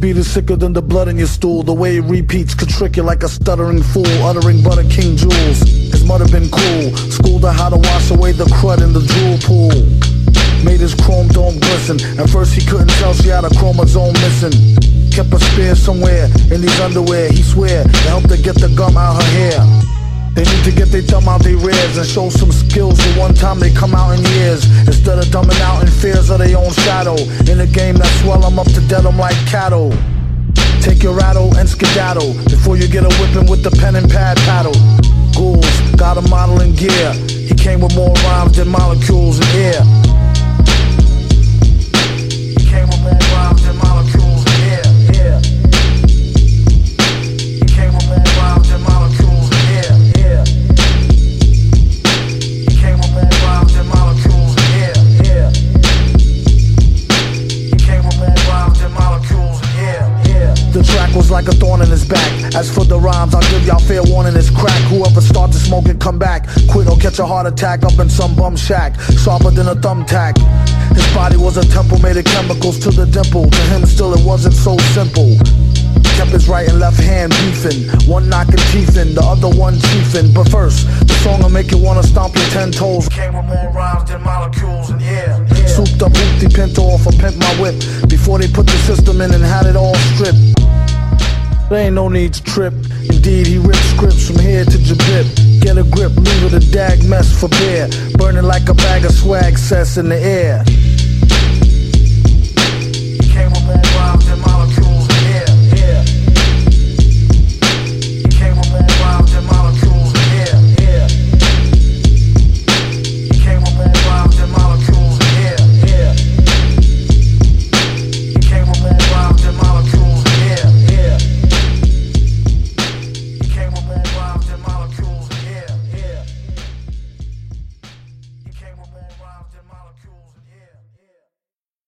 beat is sicker than the blood in your stool. The way it repeats could trick you like a stuttering fool, uttering butter king jewels. His mother been cool, schooled her how to wash away the crud in the drool pool. Made his chrome dome glisten. At first he couldn't tell she had a chromosome missing. Kept a spear somewhere in these underwear. He swear to help her get the gum out her hair. They need to get their thumb out their rears and show some skills the one time they come out in years. Instead of fears of their own shadow. In a game that swell them up to dead them like cattle. Take your rattle and skedaddle before you get a whipping with the pen and pad paddle. Ghouls got a model in gear. He came with more rhymes than molecules was like a thorn in his back. As for the rhymes, I'll give y'all fair warning. It's crack. Whoever start to smoke it, come back. Quit or catch a heart attack up in some bum shack. Sharper than a thumbtack. His body was a temple made of chemicals to the dimple. To him, still it wasn't so simple. Kept his right and left hand beefing. One knocking teeth in, the other one chiefing. But first, the song will make you wanna stomp your ten toes. Came with more rhymes than molecules. Souped up hoopty pinto off a pimp my whip. Before they put the system in and had it all stripped. There ain't no need to trip. Indeed, he ripped scripts from here to Jabib. Get a grip, leave it a dag mess for bear. Burning like a bag of swag cess in the air.